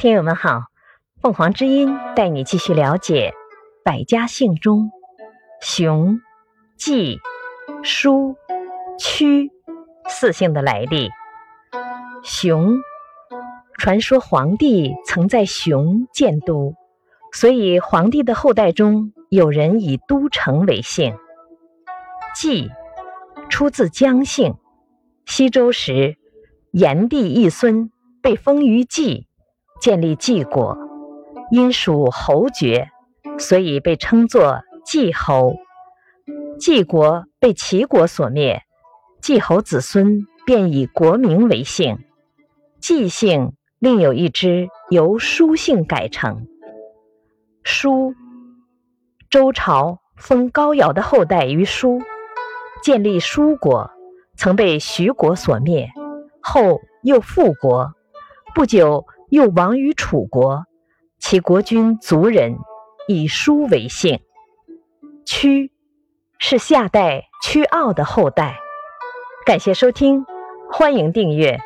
听友们好，凤凰之音带你继续了解百家姓中熊、季、舒、屈四姓的来历。熊，传说皇帝曾在熊建都，所以皇帝的后代中有人以都城为姓。季，出自姜姓，西周时，炎帝一孙被封于季。建立晋国，因属侯爵，所以被称作季侯。晋国被齐国所灭，季侯子孙便以国名为姓。季姓另有一支由舒姓改成。叔，周朝封高尧的后代于叔，建立叔国，曾被徐国所灭，后又复国，不久。又亡于楚国，其国君族人以舒为姓。屈是夏代屈傲的后代。感谢收听，欢迎订阅。